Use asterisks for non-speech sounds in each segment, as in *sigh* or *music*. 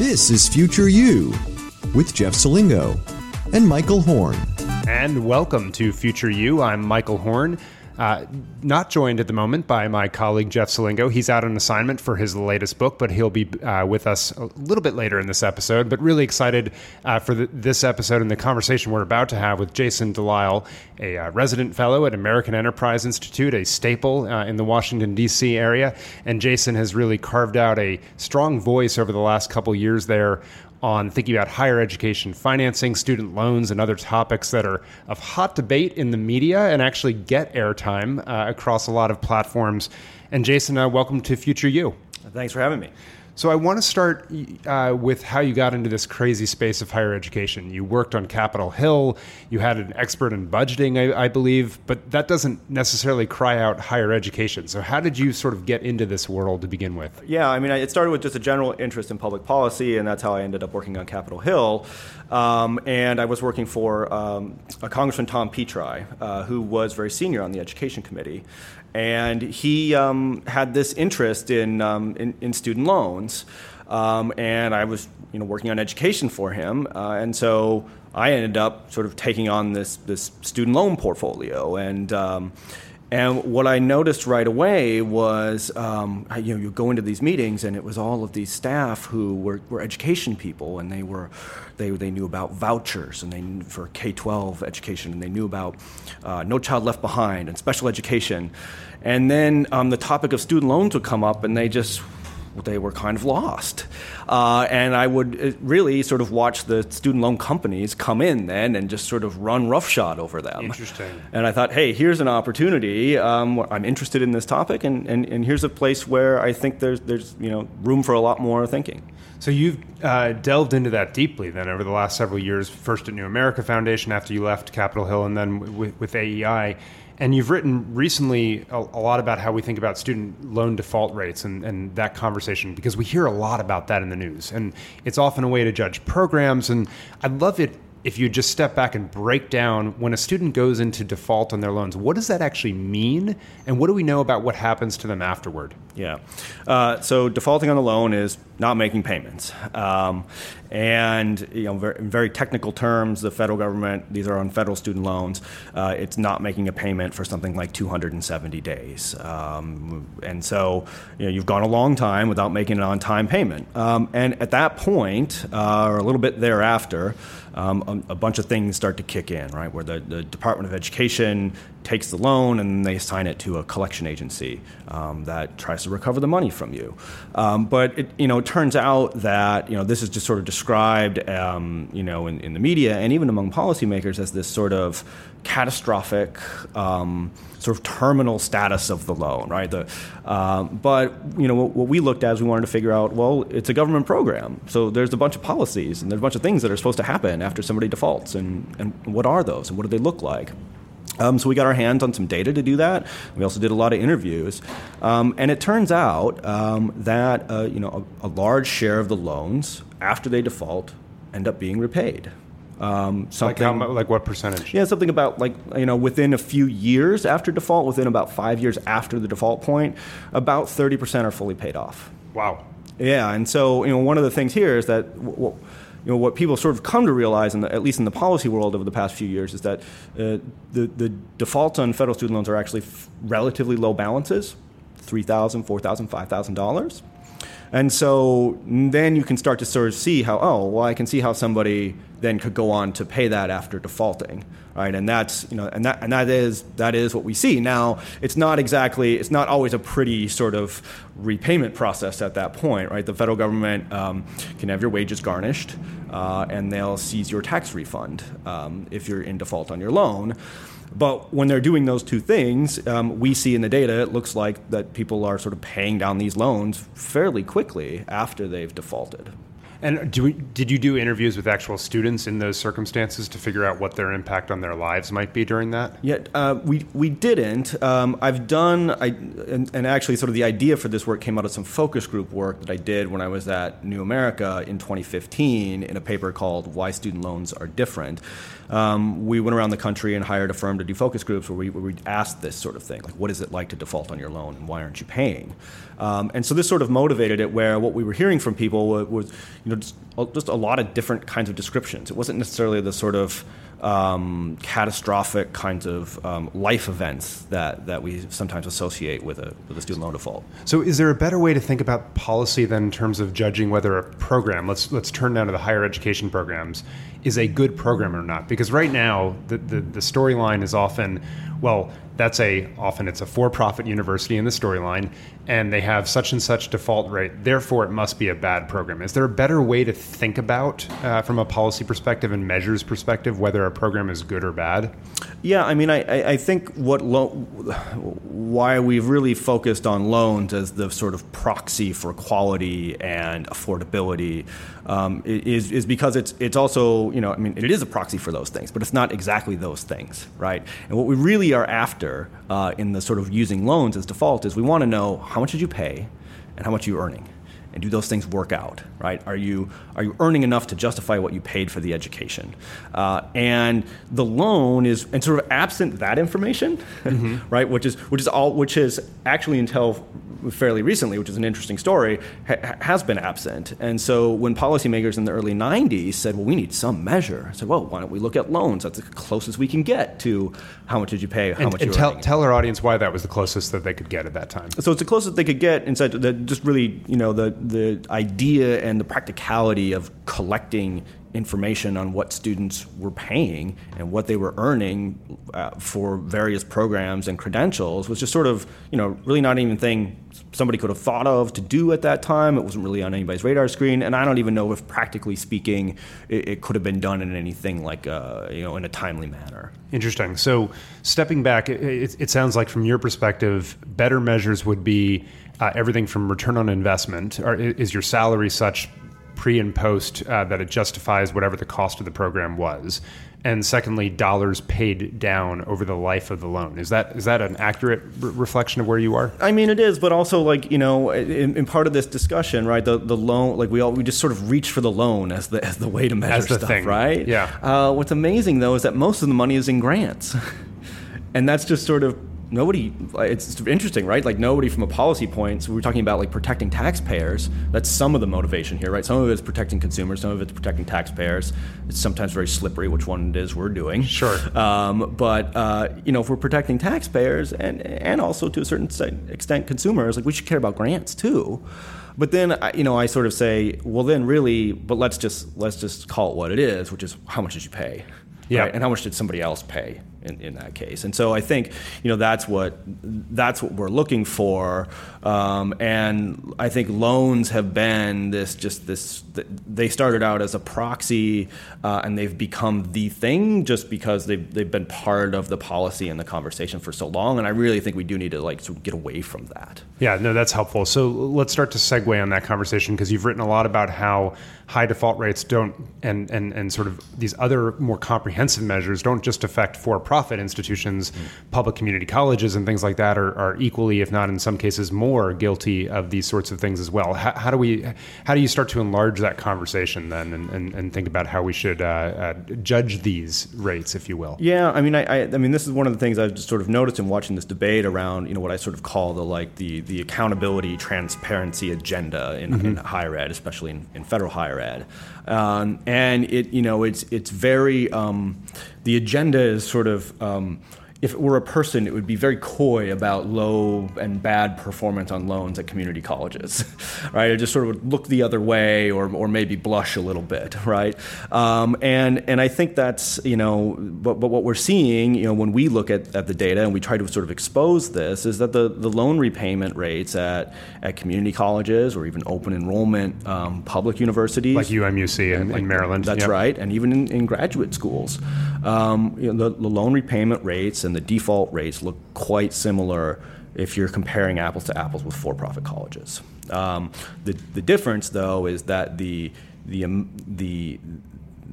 This is Future You with Jeff Selingo and Michael Horn. And welcome to Future You. I'm Michael Horn. Uh, not joined at the moment by my colleague Jeff Selingo. He's out on assignment for his latest book, but he'll be uh, with us a little bit later in this episode. But really excited uh, for the, this episode and the conversation we're about to have with Jason Delisle, a uh, resident fellow at American Enterprise Institute, a staple uh, in the Washington, D.C. area. And Jason has really carved out a strong voice over the last couple years there on thinking about higher education financing, student loans, and other topics that are of hot debate in the media and actually get airtime uh, across a lot of platforms. And Jason, uh, welcome to Future You. Thanks for having me. So I want to start uh, with how you got into this crazy space of higher education. You worked on Capitol Hill. You had an expert in budgeting, I, I, believe, but that doesn't necessarily cry out higher education. So how did you sort of get into this world to begin with? Yeah, I mean, it started with just a general interest in public policy, and that's how I ended up working on Capitol Hill. Um, and I was working for um, Congressman Tom Petri, uh, who was very senior on the Education Committee and he um, had this interest in, um, in, in, student loans. Um, and I was you know, working on education for him. Uh, and so I ended up sort of taking on this, this student loan portfolio. And, um, and what I noticed right away was, um, you know, you go into these meetings, and it was all of these staff who were, were education people, and they were, they, they knew about vouchers, and they for K twelve education, and they knew about uh, No Child Left Behind and special education, and then um, the topic of student loans would come up, and they just they were kind of lost. Uh, and I would uh, really sort of watch the student loan companies come in then and just sort of run roughshod over them. Interesting. And I thought, hey, here's an opportunity. Um, I'm interested in this topic, and, and, and here's a place where I think there's, there's you know, room for a lot more thinking. So you've uh, delved into that deeply then over the last several years, first at New America Foundation after you left Capitol Hill, and then with, with AEI. And you've written recently a, a, lot about how we think about student loan default rates and, and that conversation because we hear a lot about that in the news. And it's often a way to judge programs. And I'd love it if you just step back and break down when a student goes into default on their loans, what does that actually mean? And what do we know about what happens to them afterward? Yeah. Uh, so defaulting on the loan is not making payments. Um, and you know, in very technical terms, the federal government, these are on federal student loans, uh, it's not making a payment for something like 270 days. Um, and so you know, you've gone a long time without making an on time payment. Um, and at that point, uh, or a little bit thereafter, um, a, a, bunch of things start to kick in, right? Where the, the Department of Education takes the loan and they assign it to a collection agency um, that tries to recover the money from you. Um, but it, you know, it turns out that you know this is just sort of described, um, you know, in, in, the media and even among policymakers as this sort of catastrophic, um, sort of terminal status of the loan, right? The, um, but you know, what, what, we looked at is we wanted to figure out, well, it's a government program, so there's a bunch of policies and there's a bunch of things that are supposed to happen after somebody defaults, and, and what are those and what do they look like? Um, so we got our hands on some data to do that. We also did a lot of interviews, um, and it turns out um, that uh, you know a, a, large share of the loans after they default end up being repaid. Um, something like, how, like what percentage? Yeah, something about like you know within a few years after default, within about five years after the default point, about thirty percent are fully paid off. Wow. Yeah, and so you know one of the things here is that. You know, what people sort of come to realize, the, at least in the policy world over the past few years, is that uh, the, the defaults on federal student loans are actually f- relatively low balances $3,000, $4,000, $5,000. And so then you can start to sort of see how, oh, well, I can see how somebody then could go on to pay that after defaulting, right? And that's you know, and that and that is that is what we see now. It's not exactly, it's not always a pretty sort of repayment process at that point, right? The federal government um, can have your wages garnished, uh, and they'll seize your tax refund um, if you're in default on your loan. But when they're doing those two things, um, we see in the data it looks like that people are sort of paying down these loans fairly quickly after they've defaulted. And we, did you do interviews with actual students in those circumstances to figure out what their impact on their lives might be during that? Yeah, uh, we, we didn't. Um, I've done, I, and, and, actually, sort of the idea for this work came out of some focus group work that I did when I was at New America in 2015 in a paper called Why Student Loans Are Different um, we went around the country and hired a firm to do focus groups where we, where we asked this sort of thing, like what is it like to default on your loan and why aren't you paying? Um, and so this sort of motivated it where what we were hearing from people was, you you know, just, just a lot of different kinds of descriptions. It wasn't necessarily the sort of um, catastrophic kinds of um, life events that, that we sometimes associate with a, with a student loan default. So, is there a better way to think about policy than in terms of judging whether a program, let's, let's turn down to the higher education programs, is a good program or not? Because right now, the, the, the storyline is often, well, that's a often it's a for-profit university in the storyline and they have such and such default rate therefore it must be a bad program is there a better way to think about uh, from a policy perspective and measures perspective whether a program is good or bad yeah i mean i, I think what lo- why we've really focused on loans as the sort of proxy for quality and affordability um, is, is because it's, it's also, you know, I mean, it is a proxy for those things, but it's not exactly those things, right? And what we really are after uh, in the sort of using loans as default is we want to know how much did you pay and how much are you earning and do those things work out right? Are you are you earning enough to justify what you paid for the education? Uh, and the loan is and sort of absent that information mm-hmm. *laughs* right which is which is all which is actually until fairly recently which is an interesting story ha- has been absent. And so when policymakers in the early 90s said well we need some measure I said well why don't we look at loans? That's the closest we can get to how much did you pay how and, much and tell, tell our audience why that was the closest that they could get at that time. So it's the closest they could get inside that just really you know the the idea and the practicality of collecting information on what students were paying and what they were earning uh, for various programs and credentials was just sort of you know really not even thing somebody could have thought of to do at that time. It wasn't really on anybody's radar screen. And i don't even know if practically speaking it, it could have been done in anything like uh, you know in a timely manner. Interesting. So stepping back it, it sounds like from your perspective better measures would be uh, everything from return on investment or is your salary such pre and post uh, that it justifies whatever the cost of the program was? And secondly dollars paid down over the life of the loan. Is that is that an accurate re- reflection of where you are? I mean it is but also like you know in, in, part of this discussion right the, the loan like we all we just sort of reach for the loan as the as the way to measure stuff thing. right? yeah. Uh, what's amazing though is that most of the money is in grants. *laughs* And that's just sort of nobody it's interesting right? Like nobody from a policy point so we're talking about like protecting taxpayers. That's some of the motivation here right? Some of it is protecting consumers some of it's protecting taxpayers. It's sometimes very slippery which one it is we're doing. Sure. Um, but uh, you know if we're protecting taxpayers and and also to a certain extent consumers like we should care about grants too. But then you know I sort of say well then really but let's just let's just call it what it is which is how much did you pay? Yeah. Right? and how much did somebody else pay in, in that case. And so I think you know that's what that's what we're looking for. Um, and I think loans have been this just this they started out as a proxy uh, and they've become the thing just because they've they've been part of the policy and the conversation for so long. And I really think we do need to like get away from that. Yeah, no, that's helpful. So let's start to segue on that conversation because you've written a lot about how high default rates don't and and and sort of these other more comprehensive measures don't just affect for profit institutions, mm-hmm. public community colleges, and things like that are, are, equally, if not in some cases more, guilty of these sorts of things as well. How, how do we, how do you start to enlarge that conversation then, and, and, and think about how we should uh, uh, judge these rates, if you will? Yeah, I mean, I, I, I, mean, this is one of the things I've just sort of noticed in watching this debate around, you know, what I sort of call the like the the accountability, transparency agenda in, mm-hmm. in higher ed, especially in, in federal higher ed. Um, and it, you know, it's it's very um, the agenda is sort of um, if it were a person, it would be very coy about low and bad performance on loans at community colleges, *laughs* right? It just sort of would look the other way or, or maybe blush a little bit, *laughs* right? Um, and, and I think that's, you know, but, but what we're seeing, you know, when we look at, at the data and we try to sort of expose this is that the, the loan repayment rates at, at community colleges or even open enrollment um, public universities. Like UMUC in, like, in Maryland. That's yep. right. And even in, in graduate schools, um, you know, the, the loan repayment rates and the default rates look quite similar if you're comparing apples to apples with for-profit colleges. Um, the, the difference, though, is that the, the, um, the,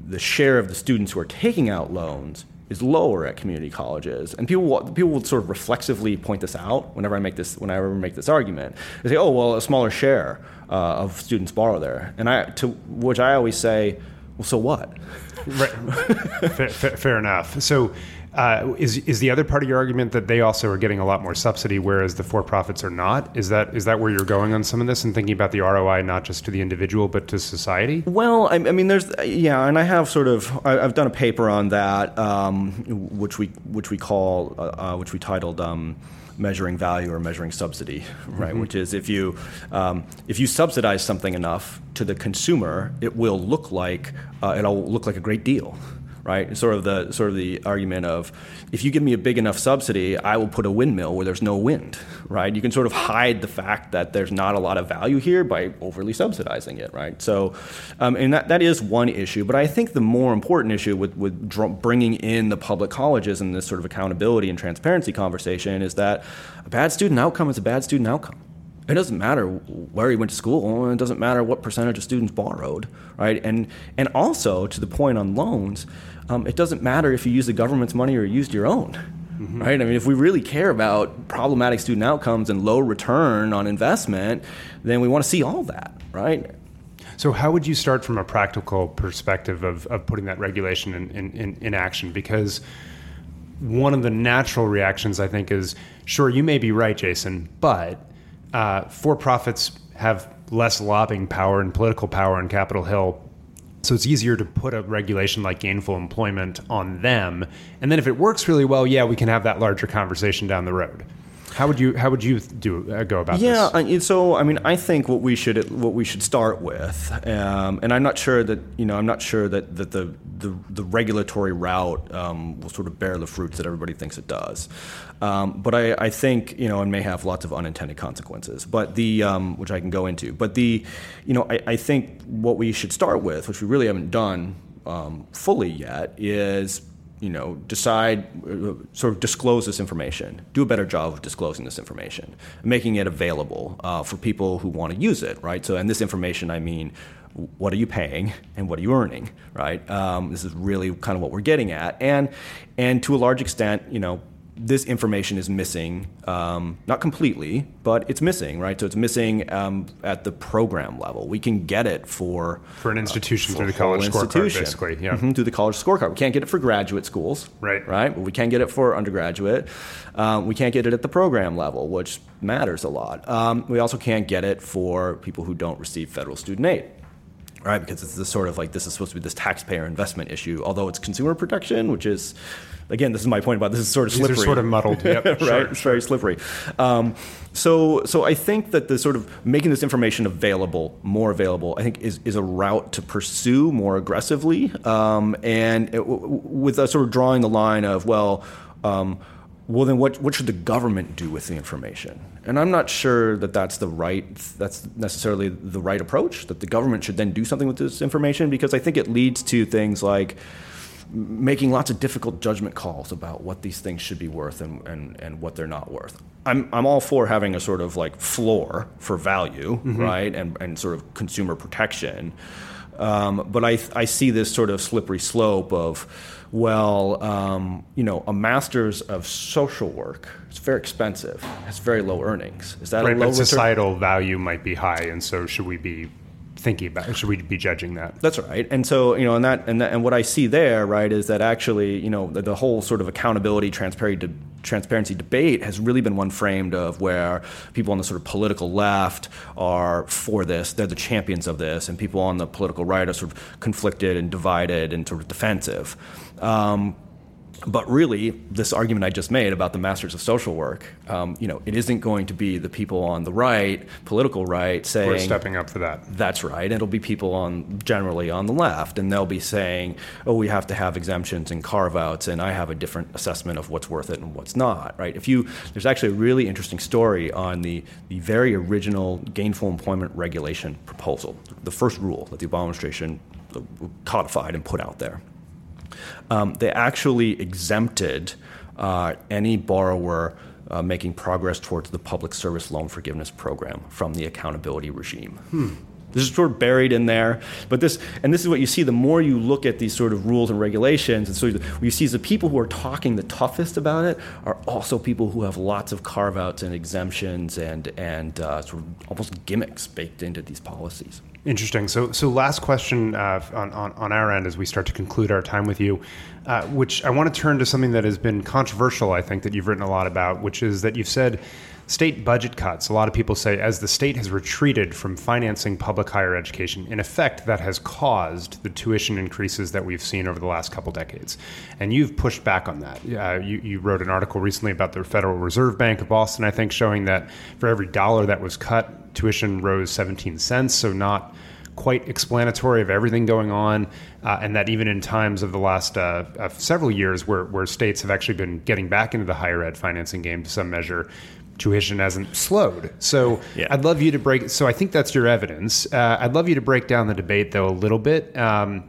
the share of the students who are taking out loans is lower at community colleges, and people people will sort of reflexively point this out whenever I make this whenever I make this argument. They say, "Oh, well, a smaller share uh, of students borrow there," and I to which I always say, "Well, so what?" Fair, *laughs* fair, fair, enough. So Uh, is is the other part of your argument that they also are getting a lot more subsidy, whereas the for profits are not? Is that is that where you're going on some of this and thinking about the ROI not just to the individual but to society? Well, I, I mean, there's yeah, and I have sort of I, have done a paper on that, um, which we which we call uh, uh, which we titled. Um, measuring value or measuring subsidy, right? Mm-hmm. Which is if you um, if you subsidize something enough to the consumer, it will look like uh, it'll look like a great deal, right? Sort of the sort of the argument of if you give me a big enough subsidy, I will put a windmill where there's no wind, right? You can sort of hide the fact that there's not a lot of value here by overly subsidizing it, right? So, um, and that, that is one issue. But I think the more important issue with with dr- bringing in the public colleges and this sort of accountability and transparency conversation is that a bad student outcome is a bad student outcome. It doesn't matter where he went to school. It doesn't matter what percentage of students borrowed, right? And and also to the point on loans, um, it doesn't matter if you use the government's money or used your own, mm-hmm. right? I mean, if we really care about problematic student outcomes and low return on investment, then we want to see all that, right? So, how would you start from a practical perspective of, of putting that regulation in, in, in action? Because one of the natural reactions, I think, is sure, you may be right, Jason, but uh, for profits have less lobbying power and political power in Capitol Hill. So it's easier to put a regulation like gainful employment on them. And then if it works really well, yeah, we can have that larger conversation down the road. How would you how would you do uh, go about yeah, this? Yeah, so I mean, I think what we should what we should start with, um, and I'm not sure that you know I'm not sure that, that the, the, the regulatory route um, will sort of bear the fruits that everybody thinks it does. Um, but I, I think you know, and may have lots of unintended consequences. But the um, which I can go into. But the you know, I, I think what we should start with, which we really haven't done um, fully yet, is you know, decide, uh, sort of disclose this information, do a better job of disclosing this information, making it available uh, for people who want to use it, right? So, and this information, I mean, what are you paying and what are you earning, right? Um, this is really kind of what we're getting at, and and to a large extent, you know, this information is missing, um, not completely, but it's missing, right? So it's missing um, at the program level. We can get it for for an institution uh, through the college scorecard, basically, yeah, mm-hmm, through the college scorecard. We can't get it for graduate schools, right? Right, but we can get it for undergraduate. Um, we can't get it at the program level, which matters a lot. Um, we also can't get it for people who don't receive federal student aid right? Because it's this sort of like this is supposed to be this taxpayer investment issue, although it's consumer protection, which is again, this is my point about this is sort of slippery. These are sort of muddled, *laughs* yep, right? Sure, it's very slippery. Um, so, so I think that the sort of making this information available, more available, I think is, is a route to pursue more aggressively, um, and it, with a sort of drawing the line of well. Um, well, then what, what should the government do with the information? And I'm not sure that that's the right, that's necessarily the right approach, that the government should then do something with this information, because I think it leads to things like, making lots of difficult judgment calls about what these things should be worth and, and, and what they're not worth. I'm, I'm all for having a sort of like floor for value, mm-hmm. right, and, and sort of consumer protection. Um, but I, I see this sort of slippery slope of, well, um, you know, a master's of social work it's very expensive. It's very low earnings. Is that right, a low but societal value might be high, and so should we be thinking about? Should we be judging that? That's right. And so you know, and that and that, and what I see there, right, is that actually you know the, the whole sort of accountability, transparency, transparency debate has really been one framed of where people on the sort of political left are for this, they're the champions of this, and people on the political right are sort of conflicted and divided and sort of defensive. Um, but really, this argument I just made about the masters of social work, um, you know, it isn't going to be the people on the right, political right, saying we're stepping up for that. That's right. It'll be people on generally on the left, and they'll be saying, "Oh, we have to have exemptions and carve-outs," and I have a different assessment of what's worth it and what's not. Right? If you, there's actually a really interesting story on the the very original gainful employment regulation proposal, the first rule that the Obama administration codified and put out there um, they actually exempted uh, any borrower uh, making progress towards the public service loan forgiveness program from the accountability regime. Hmm. This is sort of buried in there. But this, and this is what you see the more you look at these sort of rules and regulations. And so what you see is the people who are talking the toughest about it are also people who have lots of carve outs and exemptions and, and uh, sort of almost gimmicks baked into these policies. Interesting. So, so last question uh, on, on, on, our end as we start to conclude our time with you, uh, which I want to turn to something that has been controversial, I think, that you've written a lot about, which is that you've said state budget cuts. A lot of people say as the state has retreated from financing public higher education, in effect, that has caused the tuition increases that we've seen over the last couple decades. And you've pushed back on that. Uh, you, you wrote an article recently about the Federal Reserve Bank of Boston, I think, showing that for every dollar that was cut, tuition rose 17 cents. So, not quite explanatory of everything going on, uh, and that even in times of the last uh, several years where, where states have actually been getting back into the higher ed financing game to some measure, tuition hasn't slowed. So yeah. I'd love you to break. So I think that's your evidence. Uh, I'd love you to break down the debate though a little bit. Um,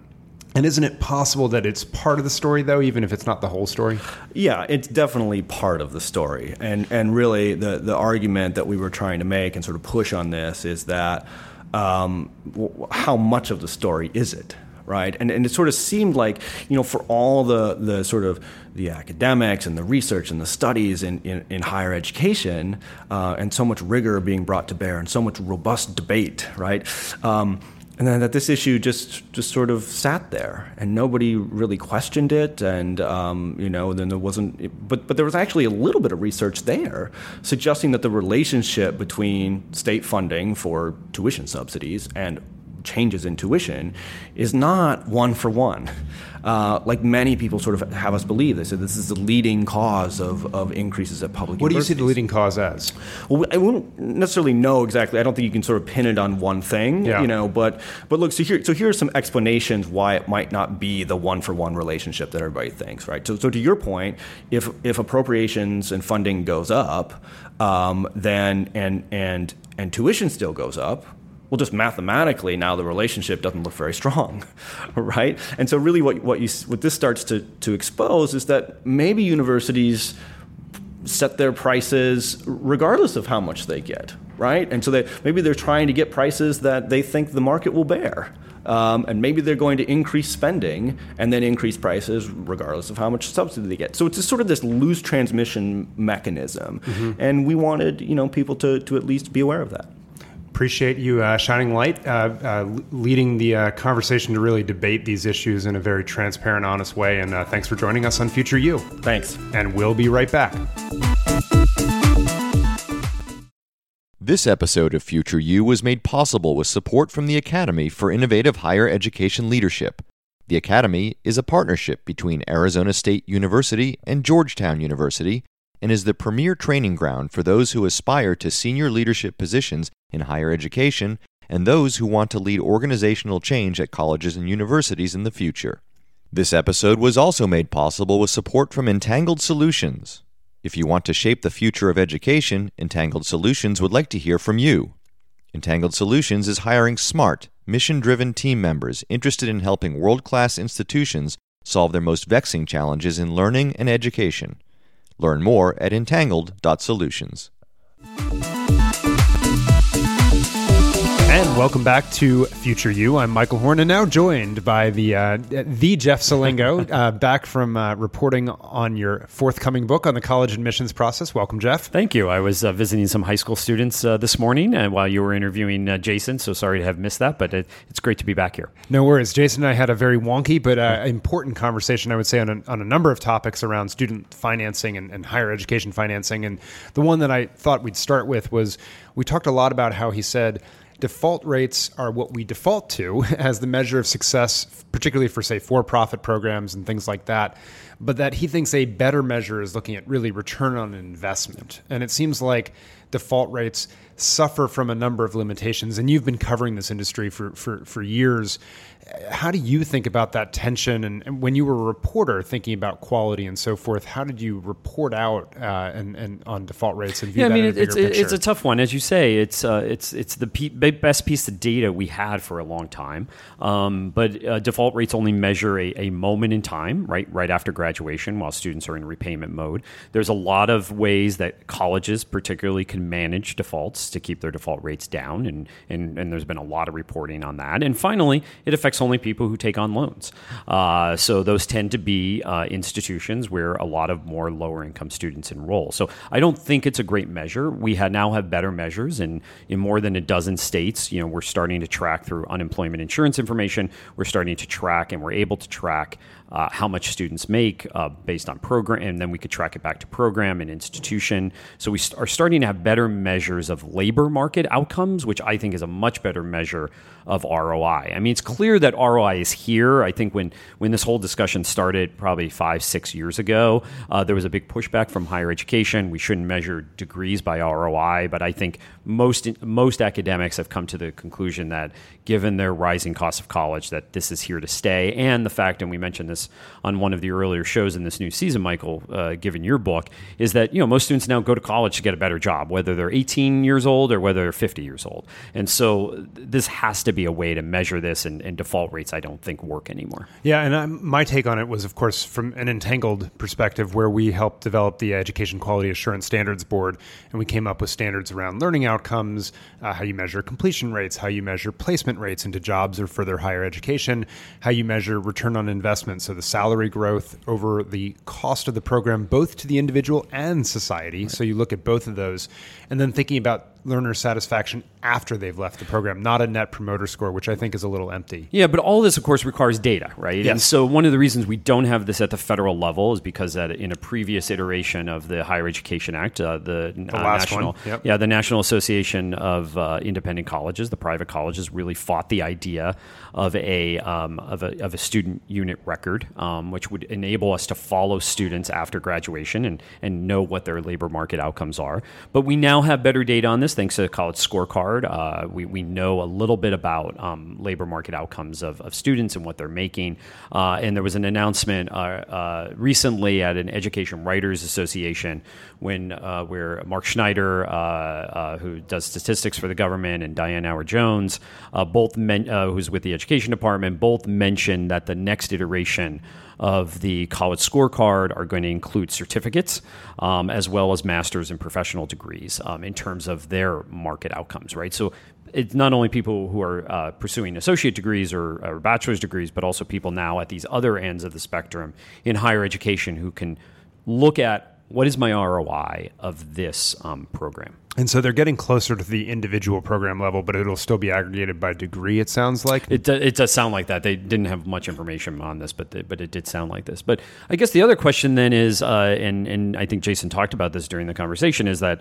and isn't it possible that it's part of the story, though, even if it's not the whole story? Yeah, it's definitely part of the story. And and really, the the argument that we were trying to make and sort of push on this is that um, how much of the story is it? Right, and and it sort of seemed like you know for all the the sort of the academics and the research and the studies in, in, in higher education uh, and so much rigor being brought to bear and so much robust debate, right? Um, and then that this issue just just sort of sat there and nobody really questioned it and um, you know then there wasn't but but there was actually a little bit of research there suggesting that the relationship between state funding for tuition subsidies and changes in tuition is not one for one uh, like many people sort of have us believe. They said this is the leading cause of, of increases at public What do you see the leading cause as? Well, I wouldn't necessarily know exactly. I don't think you can sort of pin it on one thing, yeah. you know. But but look, so here so here are some explanations why it might not be the one for one relationship that everybody thinks, right? So so to your point, if if appropriations and funding goes up, um, then and and and tuition still goes up, well, just mathematically now the relationship doesn't look very strong, *laughs* right? And so really, what what you what this starts to to expose is that maybe universities set their prices regardless of how much they get, right? And so they maybe they're trying to get prices that they think the market will bear. Um, and maybe they're going to increase spending and then increase prices regardless of how much subsidy they get. So it's sort of this loose transmission mechanism, mm-hmm. and we wanted you know people to to at least be aware of that appreciate you uh, shining light, uh, uh, leading the uh, conversation to really debate these issues in a very transparent, honest way. And uh, thanks for joining us on Future You. Thanks. And we'll be right back. This episode of Future You was made possible with support from the Academy for Innovative Higher Education Leadership. The Academy is a partnership between Arizona State University and Georgetown University and is the premier training ground for those who aspire to senior leadership positions in higher education and those who want to lead organizational change at colleges and universities in the future. This episode was also made possible with support from Entangled Solutions. If you want to shape the future of education, Entangled Solutions would like to hear from you. Entangled Solutions is hiring smart, mission driven team members interested in helping world class institutions solve their most vexing challenges in learning and education. Learn more at entangled.solutions. And welcome back to Future You. I'm Michael Horn, and now joined by the uh, the Jeff Selingo, *laughs* uh, back from uh, reporting on your forthcoming book on the college admissions process. Welcome, Jeff. Thank you. I was uh, visiting some high school students uh, this morning uh, while you were interviewing Jason. So sorry to have missed that, but it, it's great to be back here. No worries. Jason and I had a very wonky but important conversation, I would say, on a, on a number of topics around student financing and, and higher education financing. And the one that I thought we'd start with was we talked a lot about how he said default rates are what we default to *laughs* as the measure of success, particularly for, say, for profit programs and things like that. But that he thinks a better measure is looking at really return on investment. And it seems like default rates suffer from a number of limitations. And you've been covering this industry for, for, for years how do you think about that tension? And, and, when you were a reporter thinking about quality and so forth, how did you report out uh, and, and on default rates and view yeah, I mean, it, it's, picture? it's a tough one, as you say. It's uh, it's it's the pe- best piece of data we had for a long time. Um, but uh, default rates only measure a, a moment in time, right right after graduation, while students are in repayment mode. There's a lot of ways that colleges, particularly, can can manage defaults to keep their default rates down, and, and, and there's been a lot of reporting on that. And finally, it affects only people who take on loans. Uh, so those tend to be uh, institutions where a lot of more lower income students enroll. So I don't think it's a great measure. We now have better measures, and in more than a dozen states, you know, we're starting to track through unemployment insurance information. We're starting to track, and we're able to track uh, how much students make uh, based on program, and then we could track it back to program and institution. So we st- are starting to have better measures of labor market outcomes, which I think is a much better measure of ROI. I mean, it's clear that ROI is here. I think when when this whole discussion started, probably five six years ago, uh, there was a big pushback from higher education. We shouldn't measure degrees by ROI, but I think most most academics have come to the conclusion that given their rising cost of college, that this is here to stay, and the fact, and we mentioned this on one of the earlier shows in this new season, Michael, uh, given your book, is that you know most students now go to college to get a better job, whether they're 18 years old or whether they're 50 years old, and so this has to be a way to measure this, and, and default rates I don't think work anymore. Yeah, and I'm, my take on it was, of course, from an entangled perspective, where we helped develop the Education Quality Assurance Standards Board, and we came up with standards around learning outcomes, uh, how you measure completion rates, how you measure placement rates into jobs or further higher education, how you measure return on investment, so the salary growth over the cost of the program, both to the individual and society. Right. So you look at both of those, and then thinking about learner satisfaction after they've left the program, not a net promoter score, which I think is a little empty. Yeah, but all this, of course, requires data, right? Yes. And so one of the reasons we don't have this at the federal level is because that in a previous iteration of the Higher Education Act, uh, the, the uh, national, yep. yeah, the National Association of uh, Independent Colleges, the private colleges, really fought the idea of a um, of a of a student unit record, um, which would enable us to follow students after graduation and and know what their labor market outcomes are. But we now have better data on this thanks to the college scorecard. Uh, we, we know a little bit about um, labor market outcomes of, of students and what they're making. Uh, and there was an announcement uh, uh recently at an Education Writers Association when uh, where Mark Schneider, uh, who does statistics for the government, and Diane Auer Jones, both men, who's with the Education Department, both mentioned that the next iteration of the college scorecard are going to include certificates um, as well as master's and professional degrees um, in terms of their market outcomes, right? So it's not only people who are uh, pursuing associate degrees or, or bachelor's degrees, but also people now at these other ends of the spectrum in higher education who can look at what is my ROI of this um, program? And so they're getting closer to the individual program level, but it'll still be aggregated by degree. It sounds like it. Do, it does sound like that. They didn't have much information on this, but they, but it did sound like this. But I guess the other question then is, uh, and and I think Jason talked about this during the conversation, is that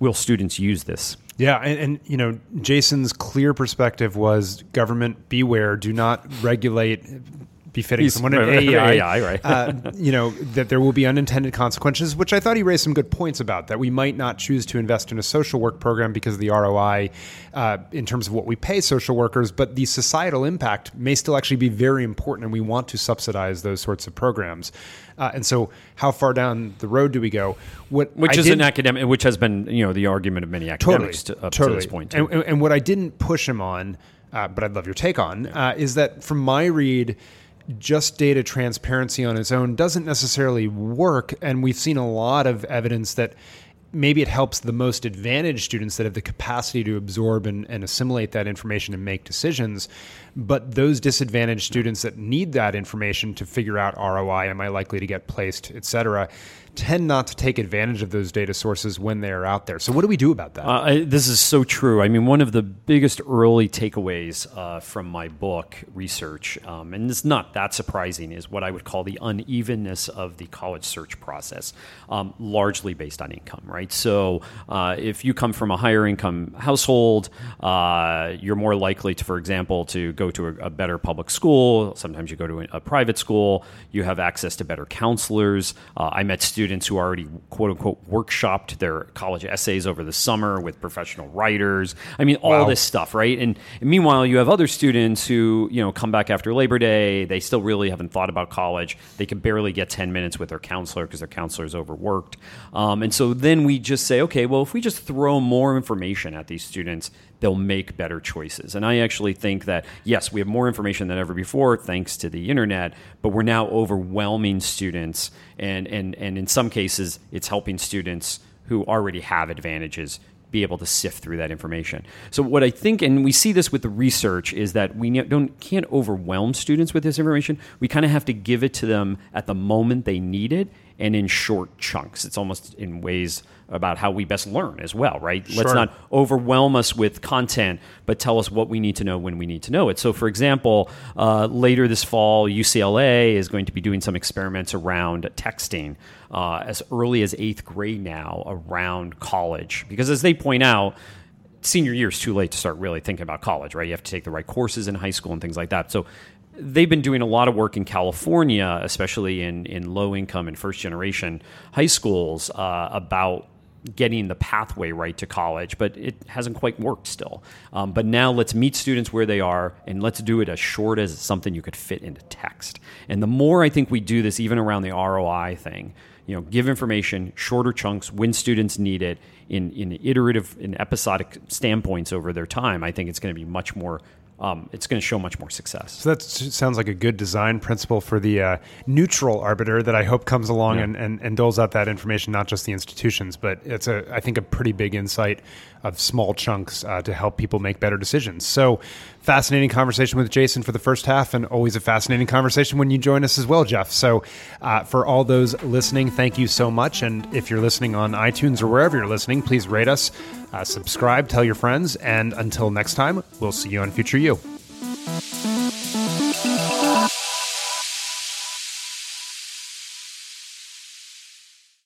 will students use this? Yeah, and, and, you know, Jason's clear perspective was government beware, do not regulate befitting He's, someone in AEI, AI right. uh, you know, that there will be unintended consequences, which I thought he raised some good points about, that we might not choose to invest in a social work program because of the ROI uh, in terms of what we pay social workers, but the societal impact may still actually be very important, and we want to subsidize those sorts of programs. Uh, and so, how far down the road do we go? What which I is an academic, which has been you know the argument of many academics totally, to, up totally. to this point. And, and, what I didn't push him on, uh, but I'd love your take on, uh, is that from my read just data transparency on its own doesn't necessarily work. And we've seen a lot of evidence that maybe it helps the most advantaged students that have the capacity to absorb and, and, assimilate that information and make decisions. But those disadvantaged students that need that information to figure out ROI, am I likely to get placed, et cetera, tend not to take advantage of those data sources when they are out there. So, what do we do about that? Uh, I, this is so true. I mean, one of the biggest early takeaways uh, from my book research, um, and it's not that surprising, is what I would call the unevenness of the college search process, um, largely based on income, right? So, uh, if you come from a higher income household, uh, you're more likely to, for example, to go to a, a, better public school. Sometimes you go to a, a, private school. You have access to better counselors. Uh, I met students students who already quote unquote workshopped their college essays over the summer with professional writers. I mean, all wow. this stuff, right? And, and, meanwhile, you have other students who you know come back after Labor Day. They still really haven't thought about college. They can barely get ten minutes with their counselor because their counselor is overworked. Um, and so then we just say, okay, well, if we just throw more information at these students, they'll make better choices. And I actually think that, yes, we have more information than ever before thanks to the internet, but we're now overwhelming students. And, and, and in some cases, it's helping students who already have advantages be able to sift through that information. So what I think, and we see this with the research, is that we don't can't overwhelm students with this information. We kind of have to give it to them at the moment they need it and in short chunks. It's almost in ways about how we best learn as well, right? Sure. Let's not overwhelm us with content, but tell us what we need to know when we need to know it. So, for example, uh, later this fall, UCLA is going to be doing some experiments around texting uh, as early as eighth grade now around college. Because as they point out, senior year is too late to start really thinking about college, right? You have to take the right courses in high school and things like that. So they've been doing a lot of work in California, especially in, in low income and first generation high schools, uh, about getting the pathway right to college, but it hasn't quite worked still. Um, but now let's meet students where they are and let's do it as short as something you could fit into text. And the more I think we do this, even around the ROI thing, you know, give information, shorter chunks when students need it in, in iterative and episodic standpoints over their time, I think it's going to be much more um, it's going to show much more success. So that sounds like a good design principle for the uh, neutral arbiter that I hope comes along yeah. and, and, and, doles out that information, not just the institutions, but it's a I think a pretty big insight of small chunks uh, to help people make better decisions. So fascinating conversation with Jason for the first half, and always a fascinating conversation when you join us as well, Jeff. So uh, for all those listening, thank you so much. And if you're listening on iTunes or wherever you're listening, please rate us, uh, subscribe, tell your friends, and until next time, we'll see you on Future You.